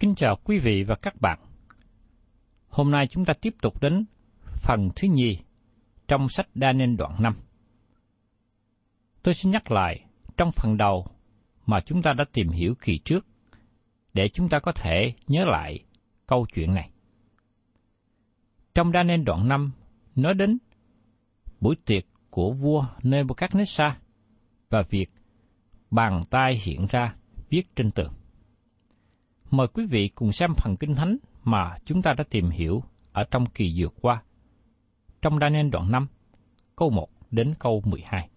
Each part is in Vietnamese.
Kính chào quý vị và các bạn. Hôm nay chúng ta tiếp tục đến phần thứ nhì trong sách Đa Nên đoạn 5. Tôi xin nhắc lại trong phần đầu mà chúng ta đã tìm hiểu kỳ trước để chúng ta có thể nhớ lại câu chuyện này. Trong Đa Nên đoạn 5 nói đến buổi tiệc của vua Nebuchadnezzar và việc bàn tay hiện ra viết trên tường. Mời quý vị cùng xem phần kinh thánh mà chúng ta đã tìm hiểu ở trong kỳ vượt qua. Trong Daniel đoạn 5, câu 1 đến câu 12.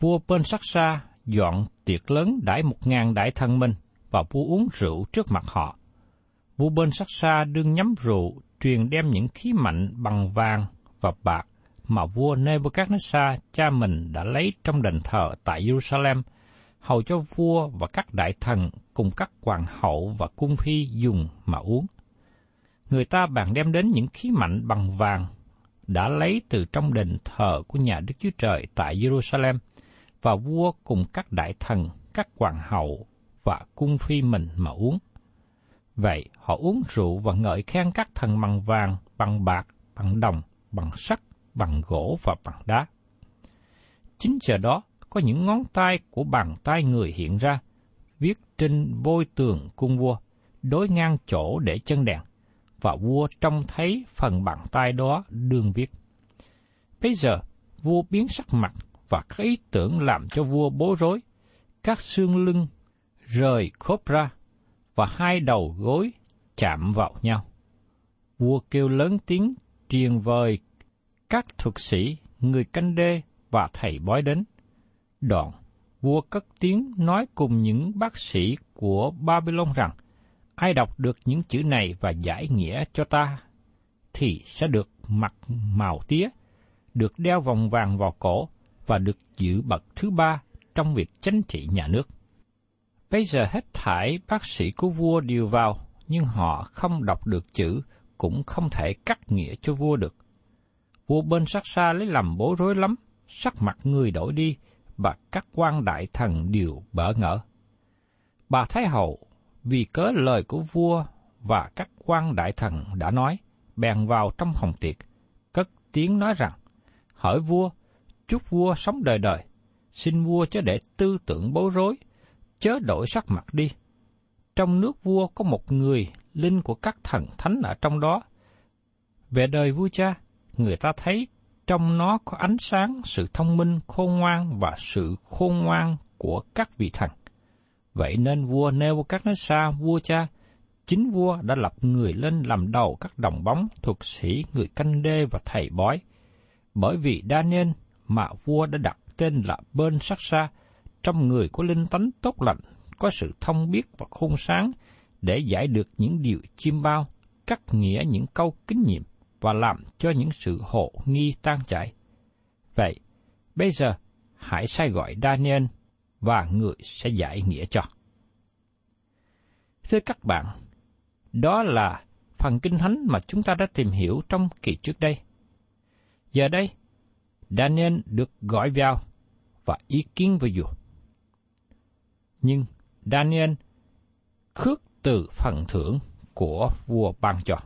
Vua bên sắc xa dọn tiệc lớn đãi một ngàn đại thân minh và vua uống rượu trước mặt họ. Vua bên sắc xa đương nhắm rượu truyền đem những khí mạnh bằng vàng và bạc mà vua Nebuchadnezzar cha mình đã lấy trong đền thờ tại Jerusalem, hầu cho vua và các đại thần cùng các hoàng hậu và cung phi dùng mà uống. Người ta bàn đem đến những khí mạnh bằng vàng đã lấy từ trong đền thờ của nhà Đức Chúa Trời tại Jerusalem, và vua cùng các đại thần, các hoàng hậu và cung phi mình mà uống. Vậy họ uống rượu và ngợi khen các thần bằng vàng, bằng bạc, bằng đồng, bằng sắt, bằng gỗ và bằng đá. Chính giờ đó, có những ngón tay của bàn tay người hiện ra, viết trên vôi tường cung vua, đối ngang chỗ để chân đèn, và vua trông thấy phần bàn tay đó đương viết. Bây giờ, vua biến sắc mặt và các ý tưởng làm cho vua bối rối. Các xương lưng rời khốp ra, và hai đầu gối chạm vào nhau. Vua kêu lớn tiếng truyền vời các thuật sĩ, người canh đê và thầy bói đến. Đoạn, vua cất tiếng nói cùng những bác sĩ của Babylon rằng, ai đọc được những chữ này và giải nghĩa cho ta, thì sẽ được mặc màu tía, được đeo vòng vàng vào cổ và được giữ bậc thứ ba trong việc chính trị nhà nước. Bây giờ hết thải bác sĩ của vua đều vào, nhưng họ không đọc được chữ, cũng không thể cắt nghĩa cho vua được. Vua bên sát xa lấy làm bối rối lắm, sắc mặt người đổi đi, và các quan đại thần đều bỡ ngỡ. Bà Thái Hậu, vì cớ lời của vua và các quan đại thần đã nói, bèn vào trong phòng tiệc, cất tiếng nói rằng, hỏi vua, chúc vua sống đời đời, xin vua chớ để tư tưởng bối rối, chớ đổi sắc mặt đi. Trong nước vua có một người linh của các thần thánh ở trong đó. Về đời vua cha, người ta thấy trong nó có ánh sáng, sự thông minh, khôn ngoan và sự khôn ngoan của các vị thần. Vậy nên vua Nebuchadnezzar, vua cha, chính vua đã lập người lên làm đầu các đồng bóng, thuộc sĩ, người canh đê và thầy bói. Bởi vì Daniel mà vua đã đặt tên là Bên Sắc Sa, trong người có linh tánh tốt lành, có sự thông biết và khôn sáng, để giải được những điều chiêm bao, cắt nghĩa những câu kinh nghiệm và làm cho những sự hộ nghi tan chảy. Vậy, bây giờ, hãy sai gọi Daniel và người sẽ giải nghĩa cho. Thưa các bạn, đó là phần kinh thánh mà chúng ta đã tìm hiểu trong kỳ trước đây. Giờ đây, Daniel được gọi vào và ý kiến với vua. Nhưng Daniel khước từ phần thưởng của vua ban cho.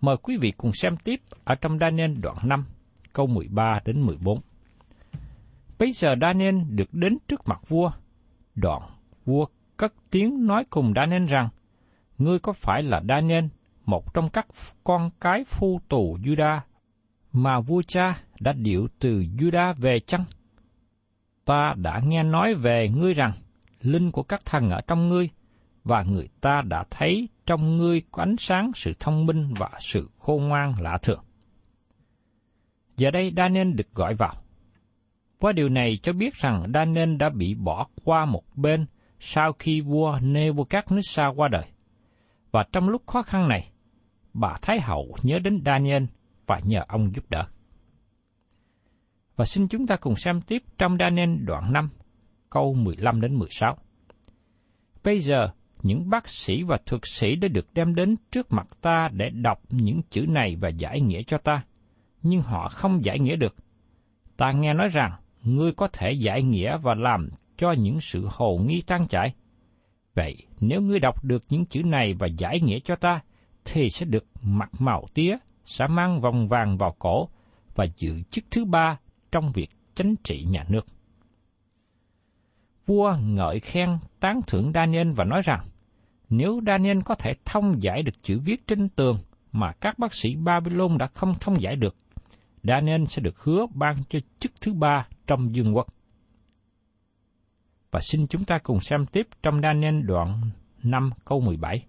Mời quý vị cùng xem tiếp ở trong Daniel đoạn 5, câu 13 đến 14. Bây giờ Daniel được đến trước mặt vua. Đoạn vua cất tiếng nói cùng Daniel rằng, Ngươi có phải là Daniel, một trong các con cái phu tù Juda mà vua cha đã điệu từ Juda về chăng? Ta đã nghe nói về ngươi rằng, linh của các thần ở trong ngươi, và người ta đã thấy trong ngươi có ánh sáng sự thông minh và sự khôn ngoan lạ thường. Giờ đây Daniel được gọi vào. Qua điều này cho biết rằng Daniel đã bị bỏ qua một bên sau khi vua Nebuchadnezzar qua đời. Và trong lúc khó khăn này, bà Thái Hậu nhớ đến Daniel và nhờ ông giúp đỡ. Và xin chúng ta cùng xem tiếp trong Daniel đoạn 5, câu 15 đến 16. Bây giờ, những bác sĩ và thuật sĩ đã được đem đến trước mặt ta để đọc những chữ này và giải nghĩa cho ta, nhưng họ không giải nghĩa được. Ta nghe nói rằng, ngươi có thể giải nghĩa và làm cho những sự hồ nghi tan chảy. Vậy, nếu ngươi đọc được những chữ này và giải nghĩa cho ta, thì sẽ được mặc màu tía, sẽ mang vòng vàng vào cổ và giữ chức thứ ba trong việc chánh trị nhà nước. Vua ngợi khen tán thưởng Daniel và nói rằng, nếu Daniel có thể thông giải được chữ viết trên tường mà các bác sĩ Babylon đã không thông giải được, Daniel sẽ được hứa ban cho chức thứ ba trong dương quốc. Và xin chúng ta cùng xem tiếp trong Daniel đoạn 5 câu 17.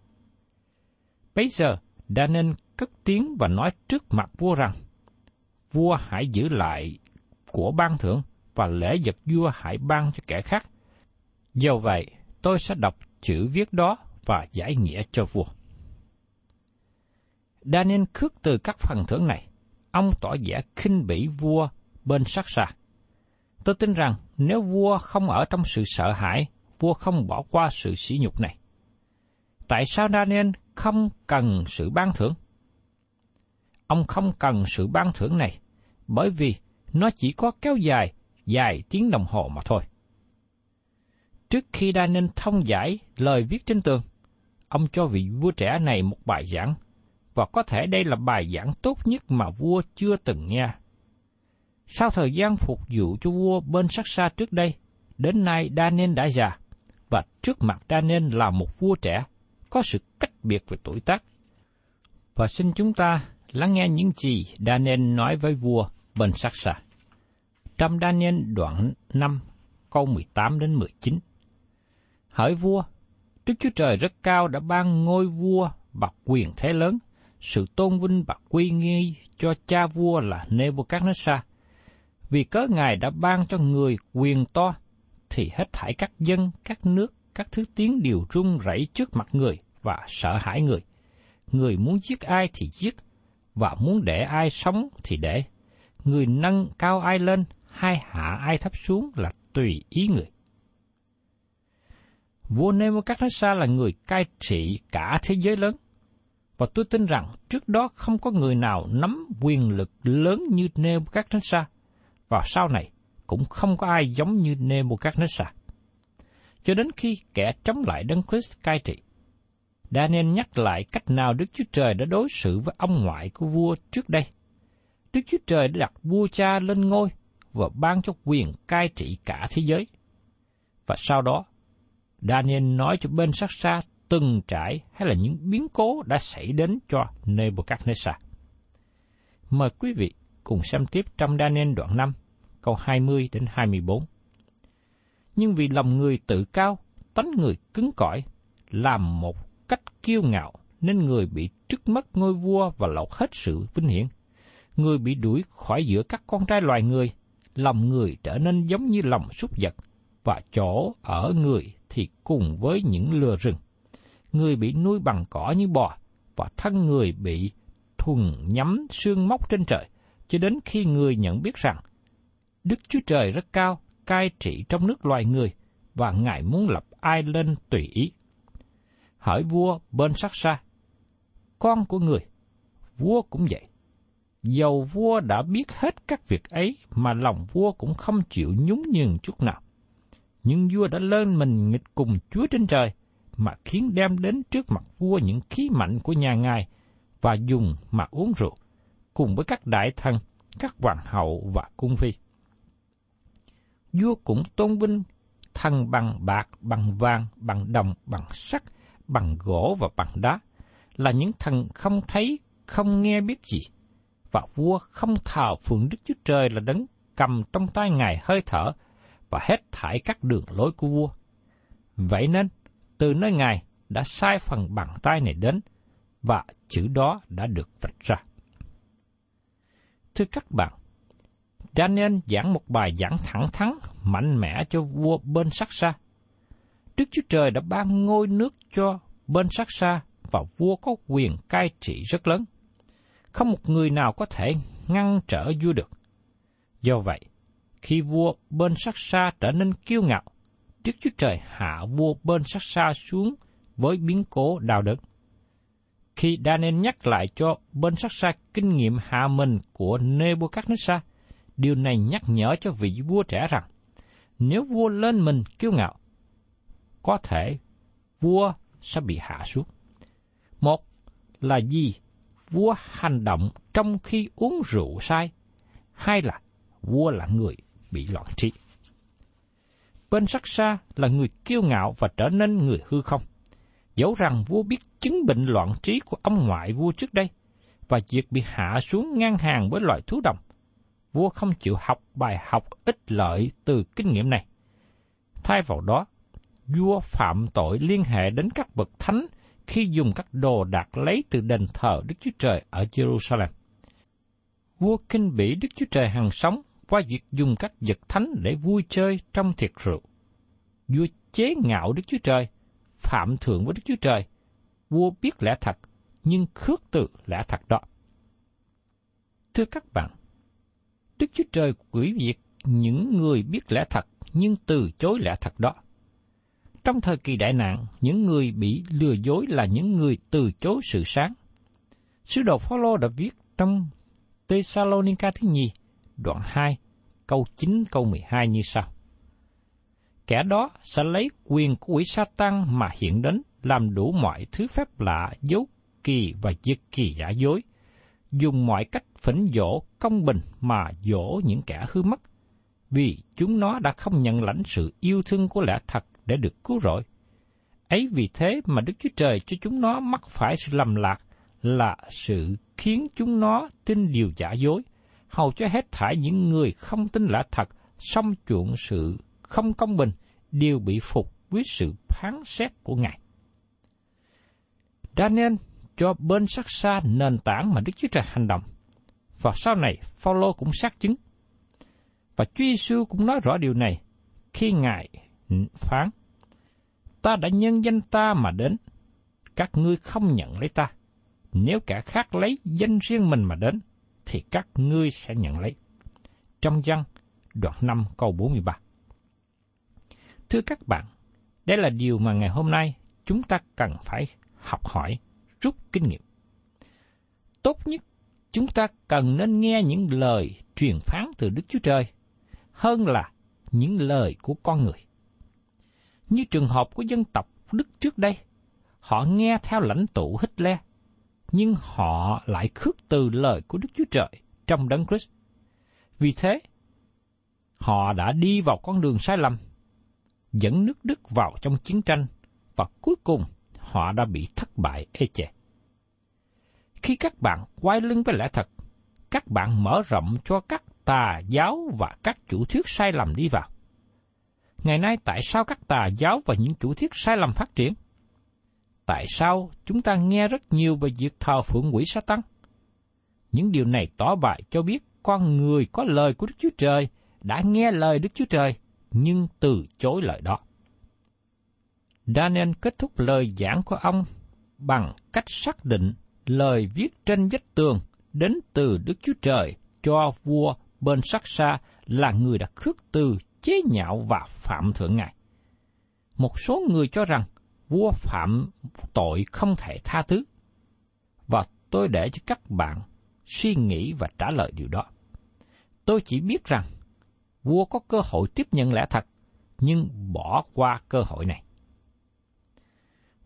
Bây giờ, Daniel cất tiếng và nói trước mặt vua rằng, vua hãy giữ lại của ban thưởng và lễ vật vua hãy ban cho kẻ khác. Do vậy, tôi sẽ đọc chữ viết đó và giải nghĩa cho vua. Daniel khước từ các phần thưởng này, ông tỏ vẻ khinh bỉ vua bên sát xa. Tôi tin rằng nếu vua không ở trong sự sợ hãi, vua không bỏ qua sự sỉ nhục này. Tại sao Daniel không cần sự ban thưởng? Ông không cần sự ban thưởng này, bởi vì nó chỉ có kéo dài dài tiếng đồng hồ mà thôi. Trước khi Daniel thông giải lời viết trên tường, ông cho vị vua trẻ này một bài giảng, và có thể đây là bài giảng tốt nhất mà vua chưa từng nghe. Sau thời gian phục vụ cho vua bên sắc xa trước đây, đến nay Daniel đã già, và trước mặt Daniel là một vua trẻ, có sự cách biệt về tuổi tác. Và xin chúng ta lắng nghe những gì Daniel nói với vua bên sắc xa. Trong Daniel đoạn 5, câu 18 đến 19. Hỡi vua, Đức Chúa Trời rất cao đã ban ngôi vua bạc quyền thế lớn, sự tôn vinh bạc quy nghi cho cha vua là Nebuchadnezzar. Vì cớ Ngài đã ban cho người quyền to, thì hết thảy các dân, các nước, các thứ tiếng đều run rẩy trước mặt người và sợ hãi người. Người muốn giết ai thì giết, và muốn để ai sống thì để. Người nâng cao ai lên, hay hạ ai thấp xuống là tùy ý người. Vua Nebuchadnezzar là người cai trị cả thế giới lớn. Và tôi tin rằng trước đó không có người nào nắm quyền lực lớn như Nebuchadnezzar, và sau này cũng không có ai giống như Nebuchadnezzar. Cho đến khi kẻ chống lại Đấng Christ cai trị, Daniel nhắc lại cách nào Đức Chúa Trời đã đối xử với ông ngoại của vua trước đây. Đức Chúa Trời đã đặt vua cha lên ngôi và ban cho quyền cai trị cả thế giới. Và sau đó, Daniel nói cho bên sát xa từng trải hay là những biến cố đã xảy đến cho Nebuchadnezzar. Mời quý vị cùng xem tiếp trong Daniel đoạn 5, câu 20 đến 24. Nhưng vì lòng người tự cao, tánh người cứng cỏi, làm một cách kiêu ngạo, nên người bị trước mất ngôi vua và lột hết sự vinh hiển. Người bị đuổi khỏi giữa các con trai loài người, lòng người trở nên giống như lòng súc vật, và chỗ ở người thì cùng với những lừa rừng. Người bị nuôi bằng cỏ như bò, và thân người bị thuần nhắm xương móc trên trời, cho đến khi người nhận biết rằng Đức Chúa Trời rất cao, cai trị trong nước loài người, và Ngài muốn lập ai lên tùy ý. Hỏi vua bên sắc xa, con của người, vua cũng vậy. Dầu vua đã biết hết các việc ấy mà lòng vua cũng không chịu nhún nhường chút nào. Nhưng vua đã lên mình nghịch cùng Chúa trên trời, mà khiến đem đến trước mặt vua những khí mạnh của nhà ngài và dùng mà uống rượu, cùng với các đại thần, các hoàng hậu và cung phi. Vua cũng tôn vinh thần bằng bạc, bằng vàng, bằng đồng, bằng sắt, bằng gỗ và bằng đá, là những thần không thấy, không nghe biết gì. Và vua không thờ phượng Đức Chúa Trời là đấng cầm trong tay Ngài hơi thở và hết thải các đường lối của vua. Vậy nên, từ nơi Ngài đã sai phần bàn tay này đến, và chữ đó đã được vạch ra. Thưa các bạn, Daniel giảng một bài giảng thẳng thắn, mạnh mẽ cho vua bên sắc xa. Đức Chúa Trời đã ban ngôi nước cho bên sắc xa và vua có quyền cai trị rất lớn. Không một người nào có thể ngăn trở vua được. Do vậy, khi vua bên sắc xa trở nên kiêu ngạo, Đức Chúa Trời hạ vua bên sắc xa xuống với biến cố đau đớn. Khi Daniel nhắc lại cho bên sắc xa kinh nghiệm hạ mình của Nebuchadnezzar, điều này nhắc nhở cho vị vua trẻ rằng, nếu vua lên mình kiêu ngạo, có thể vua sẽ bị hạ xuống. Một là gì? Vua hành động trong khi uống rượu sai. Hai là vua là người bị loạn trí. Bên sắc xa là người kiêu ngạo và trở nên người hư không. Dẫu rằng vua biết chứng bệnh loạn trí của ông ngoại vua trước đây, và việc bị hạ xuống ngang hàng với loài thú đồng, vua không chịu học bài học ích lợi từ kinh nghiệm này. Thay vào đó, vua phạm tội liên hệ đến các bậc thánh khi dùng các đồ đạc lấy từ đền thờ Đức Chúa Trời ở Jerusalem. Vua kinh bỉ Đức Chúa Trời hằng sống qua việc dùng các vật thánh để vui chơi trong thiệt rượu. Vua chế ngạo Đức Chúa Trời, phạm thượng với Đức Chúa Trời. Vua biết lẽ thật, nhưng khước từ lẽ thật đó. Thưa các bạn, Đức Chúa Trời quỷ việc những người biết lẽ thật nhưng từ chối lẽ thật đó. Trong thời kỳ đại nạn, những người bị lừa dối là những người từ chối sự sáng. Sứ đồ Phaolô đã viết trong Thessalonica thứ nhì, đoạn 2, câu 9 câu 12 như sau. Kẻ đó sẽ lấy quyền của quỷ sa tăng mà hiện đến làm đủ mọi thứ phép lạ, dấu kỳ và diệt kỳ giả dối, dùng mọi cách phỉnh dỗ công bình mà dỗ những kẻ hư mất, vì chúng nó đã không nhận lãnh sự yêu thương của lẽ thật để được cứu rỗi. Ấy vì thế mà Đức Chúa Trời cho chúng nó mắc phải sự lầm lạc là sự khiến chúng nó tin điều giả dối, hầu cho hết thải những người không tin lạ thật, xâm chuộng sự không công bình, đều bị phục với sự phán xét của Ngài. Daniel cho bên sắc xa nền tảng mà Đức Chúa Trời hành động. Và sau này, Phaolô cũng xác chứng. Và Chúa Giêsu cũng nói rõ điều này khi Ngài phán, Ta đã nhân danh ta mà đến, các ngươi không nhận lấy ta. Nếu kẻ khác lấy danh riêng mình mà đến, thì các ngươi sẽ nhận lấy. Trong văn, đoạn 5 câu 43. Thưa các bạn, đây là điều mà ngày hôm nay chúng ta cần phải học hỏi, rút kinh nghiệm. Tốt nhất, chúng ta cần nên nghe những lời truyền phán từ Đức Chúa Trời hơn là những lời của con người. Như trường hợp của dân tộc Đức trước đây, họ nghe theo lãnh tụ Hitler, nhưng họ lại khước từ lời của Đức Chúa Trời trong đấng Christ. Vì thế, họ đã đi vào con đường sai lầm, dẫn nước Đức vào trong chiến tranh và cuối cùng họ đã bị thất bại ê chề. Khi các bạn quay lưng với lẽ thật, các bạn mở rộng cho các tà giáo và các chủ thuyết sai lầm đi vào. Ngày nay tại sao các tà giáo và những chủ thuyết sai lầm phát triển? Tại sao chúng ta nghe rất nhiều về việc thờ phượng quỷ sa tăng? Những điều này tỏ bại cho biết con người có lời của Đức Chúa Trời, đã nghe lời Đức Chúa Trời, nhưng từ chối lời đó. Daniel kết thúc lời giảng của ông bằng cách xác định lời viết trên vách tường đến từ Đức Chúa Trời cho vua bên sắc xa là người đã khước từ chế nhạo và phạm thượng ngài. Một số người cho rằng vua phạm tội không thể tha thứ. Và tôi để cho các bạn suy nghĩ và trả lời điều đó. Tôi chỉ biết rằng vua có cơ hội tiếp nhận lẽ thật, nhưng bỏ qua cơ hội này.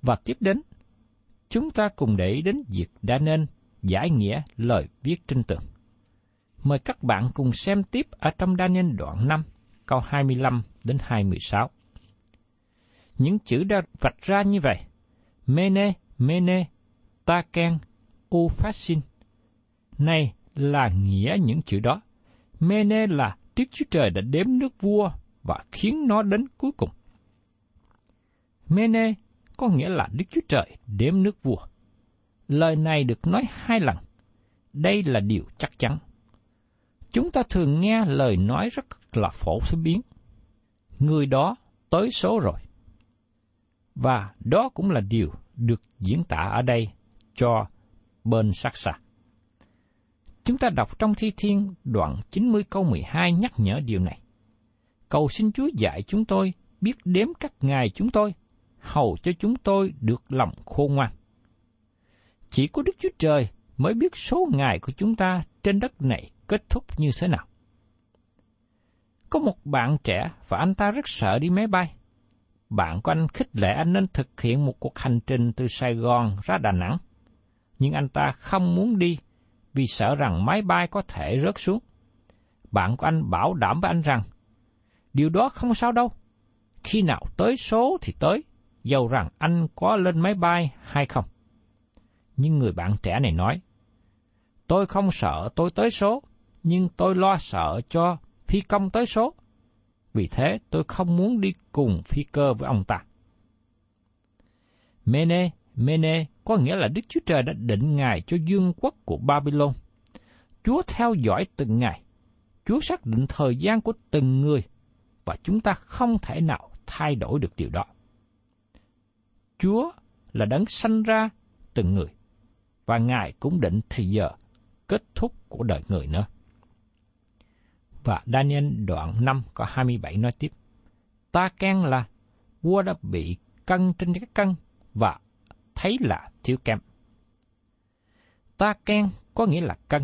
Và tiếp đến, chúng ta cùng để ý đến việc đã nên giải nghĩa lời viết trên tường. Mời các bạn cùng xem tiếp ở trong Daniel đoạn 5, câu 25 đến 26. Những chữ đã vạch ra như vậy. Mene, Mene, ta can ufasin Này là nghĩa những chữ đó. Mene là Đức Chúa Trời đã đếm nước vua và khiến nó đến cuối cùng. Mene có nghĩa là Đức Chúa Trời đếm nước vua. Lời này được nói hai lần. Đây là điều chắc chắn. Chúng ta thường nghe lời nói rất là phổ biến. Người đó tới số rồi. Và đó cũng là điều được diễn tả ở đây cho bên sắc xa. Chúng ta đọc trong Thi Thiên đoạn 90 câu 12 nhắc nhở điều này. Cầu xin Chúa dạy chúng tôi biết đếm các ngày chúng tôi, hầu cho chúng tôi được lòng khôn ngoan. Chỉ có Đức Chúa Trời mới biết số ngày của chúng ta trên đất này kết thúc như thế nào. Có một bạn trẻ và anh ta rất sợ đi máy bay. Bạn của anh khích lệ anh nên thực hiện một cuộc hành trình từ Sài Gòn ra Đà Nẵng. Nhưng anh ta không muốn đi vì sợ rằng máy bay có thể rớt xuống. Bạn của anh bảo đảm với anh rằng, điều đó không sao đâu. Khi nào tới số thì tới, dầu rằng anh có lên máy bay hay không. Nhưng người bạn trẻ này nói, tôi không sợ tôi tới số, nhưng tôi lo sợ cho phi công tới số. Vì thế tôi không muốn đi cùng phi cơ với ông ta. Mene, Mene có nghĩa là Đức Chúa Trời đã định ngài cho dương quốc của Babylon. Chúa theo dõi từng ngày. Chúa xác định thời gian của từng người và chúng ta không thể nào thay đổi được điều đó. Chúa là đấng sanh ra từng người và Ngài cũng định thì giờ kết thúc của đời người nữa. Và Daniel đoạn 5 có 27 nói tiếp. Ta khen là vua đã bị cân trên cái cân và thấy là thiếu kém. Ta khen có nghĩa là cân.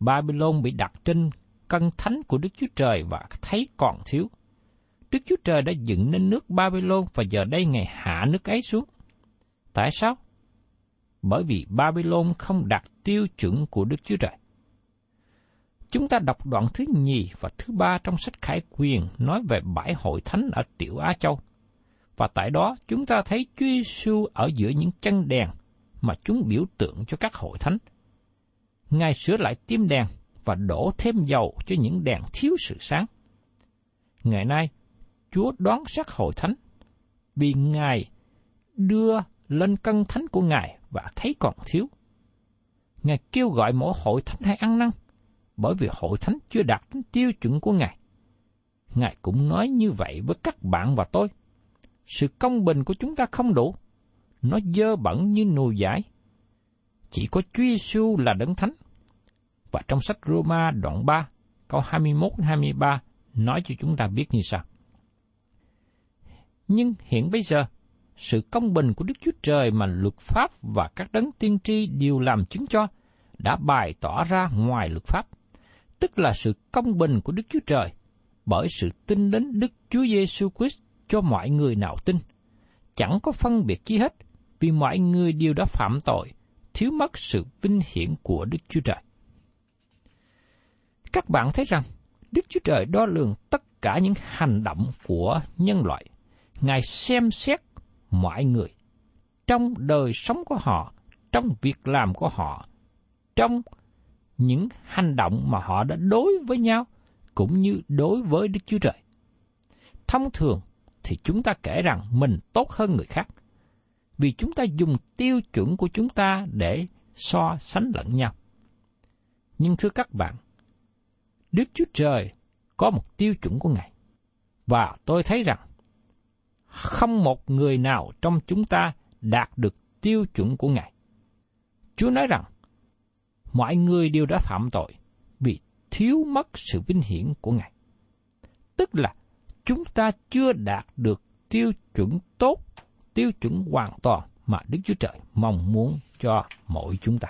Babylon bị đặt trên cân thánh của Đức Chúa Trời và thấy còn thiếu. Đức Chúa Trời đã dựng nên nước Babylon và giờ đây Ngài hạ nước ấy xuống. Tại sao? Bởi vì Babylon không đạt tiêu chuẩn của Đức Chúa Trời. Chúng ta đọc đoạn thứ nhì và thứ ba trong sách Khải Quyền nói về bãi hội thánh ở Tiểu Á Châu. Và tại đó chúng ta thấy Chúa Giêsu ở giữa những chân đèn mà chúng biểu tượng cho các hội thánh. Ngài sửa lại tim đèn và đổ thêm dầu cho những đèn thiếu sự sáng. Ngày nay, Chúa đoán xét hội thánh vì Ngài đưa lên cân thánh của Ngài và thấy còn thiếu. Ngài kêu gọi mỗi hội thánh hay ăn năn bởi vì hội thánh chưa đạt đến tiêu chuẩn của Ngài. Ngài cũng nói như vậy với các bạn và tôi. Sự công bình của chúng ta không đủ. Nó dơ bẩn như nùi giải. Chỉ có Chúa Giêsu là đấng thánh. Và trong sách Roma đoạn 3, câu 21-23 nói cho chúng ta biết như sau. Nhưng hiện bây giờ, sự công bình của Đức Chúa Trời mà luật pháp và các đấng tiên tri đều làm chứng cho đã bày tỏ ra ngoài luật pháp tức là sự công bình của Đức Chúa Trời, bởi sự tin đến Đức Chúa Giêsu Christ cho mọi người nào tin. Chẳng có phân biệt chi hết, vì mọi người đều đã phạm tội, thiếu mất sự vinh hiển của Đức Chúa Trời. Các bạn thấy rằng, Đức Chúa Trời đo lường tất cả những hành động của nhân loại. Ngài xem xét mọi người trong đời sống của họ, trong việc làm của họ, trong những hành động mà họ đã đối với nhau, cũng như đối với Đức Chúa Trời. Thông thường thì chúng ta kể rằng mình tốt hơn người khác, vì chúng ta dùng tiêu chuẩn của chúng ta để so sánh lẫn nhau. Nhưng thưa các bạn, Đức Chúa Trời có một tiêu chuẩn của Ngài. Và tôi thấy rằng, không một người nào trong chúng ta đạt được tiêu chuẩn của Ngài. Chúa nói rằng, mọi người đều đã phạm tội vì thiếu mất sự vinh hiển của Ngài. Tức là chúng ta chưa đạt được tiêu chuẩn tốt, tiêu chuẩn hoàn toàn mà Đức Chúa Trời mong muốn cho mỗi chúng ta.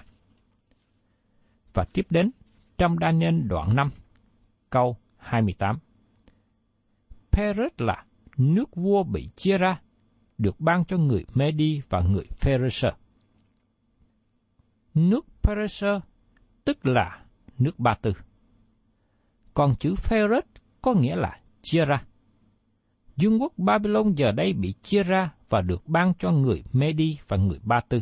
Và tiếp đến, trong Daniel đoạn 5, câu 28. Peres là nước vua bị chia ra, được ban cho người Medi và người Pharisee. Nước Pereser, tức là nước Ba Tư. Còn chữ Phares có nghĩa là chia ra. Dương quốc Babylon giờ đây bị chia ra và được ban cho người Medi và người Ba Tư.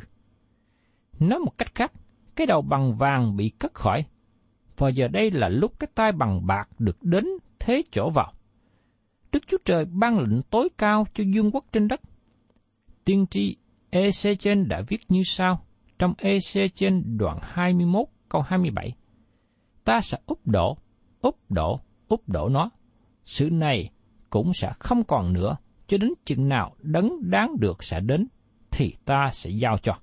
Nói một cách khác, cái đầu bằng vàng bị cất khỏi, và giờ đây là lúc cái tai bằng bạc được đến thế chỗ vào. Đức Chúa Trời ban lệnh tối cao cho dương quốc trên đất. Tiên tri Ezechen đã viết như sau trong Ec trên đoạn 21 câu 27. Ta sẽ úp đổ, úp đổ, úp đổ nó. Sự này cũng sẽ không còn nữa, cho đến chừng nào đấng đáng được sẽ đến, thì ta sẽ giao cho.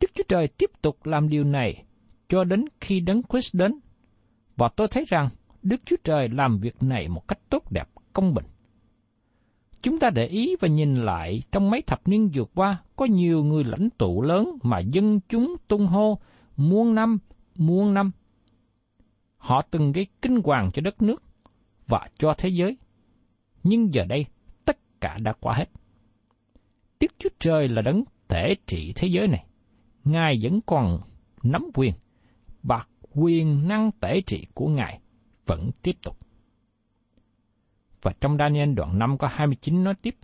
Đức Chúa Trời tiếp tục làm điều này cho đến khi đấng Christ đến. Và tôi thấy rằng Đức Chúa Trời làm việc này một cách tốt đẹp, công bình. Chúng ta để ý và nhìn lại trong mấy thập niên vừa qua, có nhiều người lãnh tụ lớn mà dân chúng tung hô muôn năm, muôn năm. Họ từng gây kinh hoàng cho đất nước và cho thế giới. Nhưng giờ đây, tất cả đã qua hết. Đức Chúa Trời là đấng thể trị thế giới này. Ngài vẫn còn nắm quyền, và quyền năng tể trị của Ngài vẫn tiếp tục. Và trong Daniel đoạn 5 có 29 nói tiếp,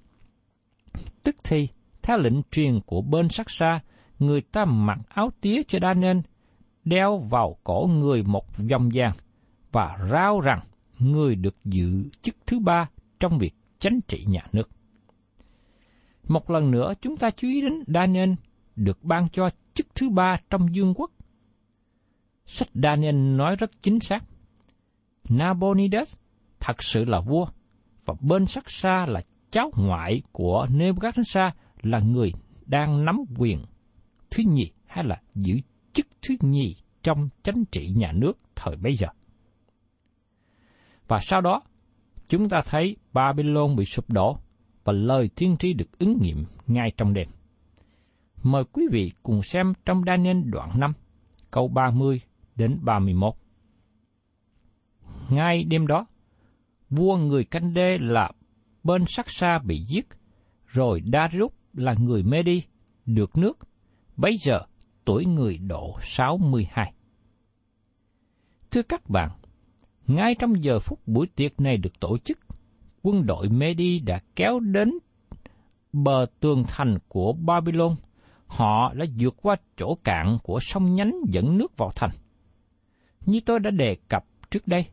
Tức thì, theo lệnh truyền của bên sắc xa, người ta mặc áo tía cho Daniel, đeo vào cổ người một vòng vàng, và rao rằng người được giữ chức thứ ba trong việc chánh trị nhà nước. Một lần nữa chúng ta chú ý đến Daniel được ban cho chức thứ ba trong dương quốc. Sách Daniel nói rất chính xác. Nabonidus thật sự là vua, và bên sắc xa là cháu ngoại của Nebuchadnezzar là người đang nắm quyền thứ nhì hay là giữ chức thứ nhì trong chính trị nhà nước thời bấy giờ. Và sau đó, chúng ta thấy Babylon bị sụp đổ và lời tiên tri được ứng nghiệm ngay trong đêm. Mời quý vị cùng xem trong Daniel đoạn 5, câu 30 đến 31. Ngay đêm đó, vua người canh đê là bên sắc xa bị giết, rồi Darius là người Medi được nước, bấy giờ tuổi người độ 62. Thưa các bạn, ngay trong giờ phút buổi tiệc này được tổ chức, quân đội Medi đã kéo đến bờ tường thành của Babylon. Họ đã vượt qua chỗ cạn của sông nhánh dẫn nước vào thành. Như tôi đã đề cập trước đây,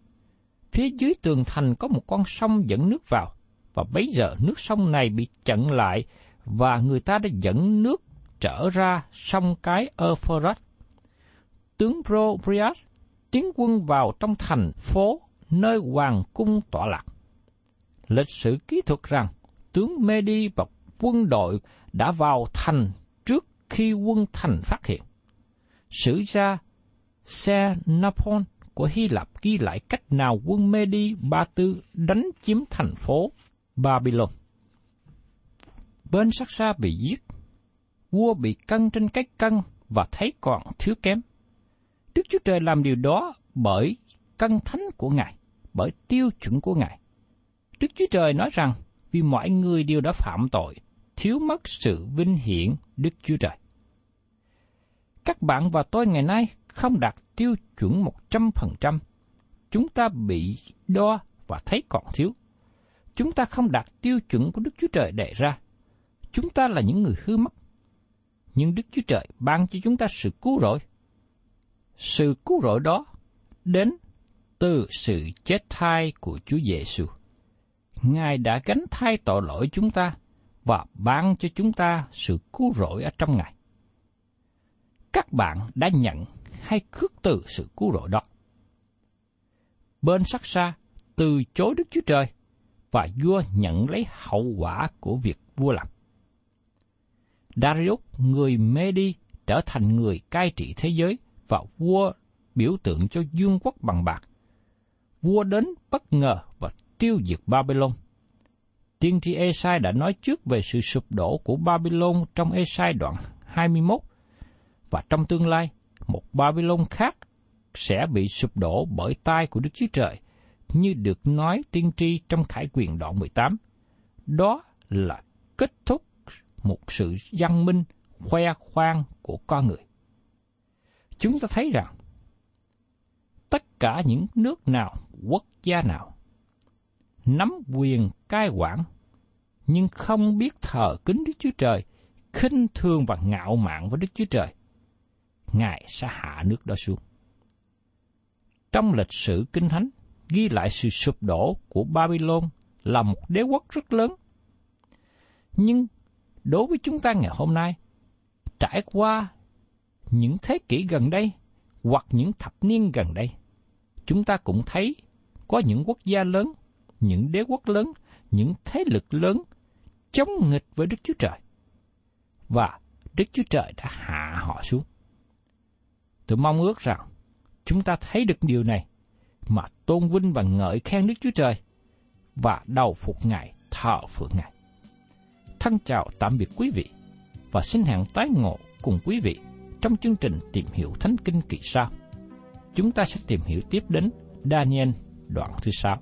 phía dưới tường thành có một con sông dẫn nước vào, và bấy giờ nước sông này bị chặn lại và người ta đã dẫn nước trở ra sông cái Euphrates. Tướng Probrias tiến quân vào trong thành phố nơi hoàng cung tọa lạc. Lịch sử kỹ thuật rằng tướng Medi và quân đội đã vào thành trước khi quân thành phát hiện. Sử gia xe Napon của Hy Lạp ghi lại cách nào quân Medi Ba Tư đánh chiếm thành phố Babylon. Bên sắc xa bị giết, vua bị cân trên cái cân và thấy còn thiếu kém. Đức Chúa Trời làm điều đó bởi cân thánh của Ngài, bởi tiêu chuẩn của Ngài. Đức Chúa Trời nói rằng vì mọi người đều đã phạm tội, thiếu mất sự vinh hiển Đức Chúa Trời. Các bạn và tôi ngày nay không đạt tiêu chuẩn một trăm phần trăm. Chúng ta bị đo và thấy còn thiếu. Chúng ta không đạt tiêu chuẩn của Đức Chúa Trời đề ra. chúng ta là những người hư mất. Nhưng Đức Chúa Trời ban cho chúng ta sự cứu rỗi. Sự cứu rỗi đó đến từ sự chết thai của Chúa Giêsu. Ngài đã gánh thay tội lỗi chúng ta và ban cho chúng ta sự cứu rỗi ở trong Ngài. Các bạn đã nhận hay khước từ sự cứu rỗi đó. Bên sắc xa từ chối Đức Chúa Trời và vua nhận lấy hậu quả của việc vua làm. Darius, người Medi, trở thành người cai trị thế giới và vua biểu tượng cho dương quốc bằng bạc. Vua đến bất ngờ và tiêu diệt Babylon. Tiên tri Esai đã nói trước về sự sụp đổ của Babylon trong Esai đoạn 21 và trong tương lai, một Babylon khác sẽ bị sụp đổ bởi tay của Đức Chúa Trời, như được nói tiên tri trong Khải quyền đoạn 18. Đó là kết thúc một sự văn minh, khoe khoang của con người. Chúng ta thấy rằng, tất cả những nước nào, quốc gia nào, nắm quyền cai quản, nhưng không biết thờ kính Đức Chúa Trời, khinh thường và ngạo mạn với Đức Chúa Trời, Ngài sẽ hạ nước đó xuống. Trong lịch sử Kinh Thánh, ghi lại sự sụp đổ của Babylon là một đế quốc rất lớn. Nhưng đối với chúng ta ngày hôm nay, trải qua những thế kỷ gần đây hoặc những thập niên gần đây, chúng ta cũng thấy có những quốc gia lớn, những đế quốc lớn, những thế lực lớn chống nghịch với Đức Chúa Trời. Và Đức Chúa Trời đã hạ họ xuống. Tôi mong ước rằng chúng ta thấy được điều này mà tôn vinh và ngợi khen Đức Chúa Trời và đầu phục Ngài, thờ phượng Ngài. Thân chào tạm biệt quý vị và xin hẹn tái ngộ cùng quý vị trong chương trình tìm hiểu Thánh Kinh kỳ sau. Chúng ta sẽ tìm hiểu tiếp đến Daniel đoạn thứ sáu.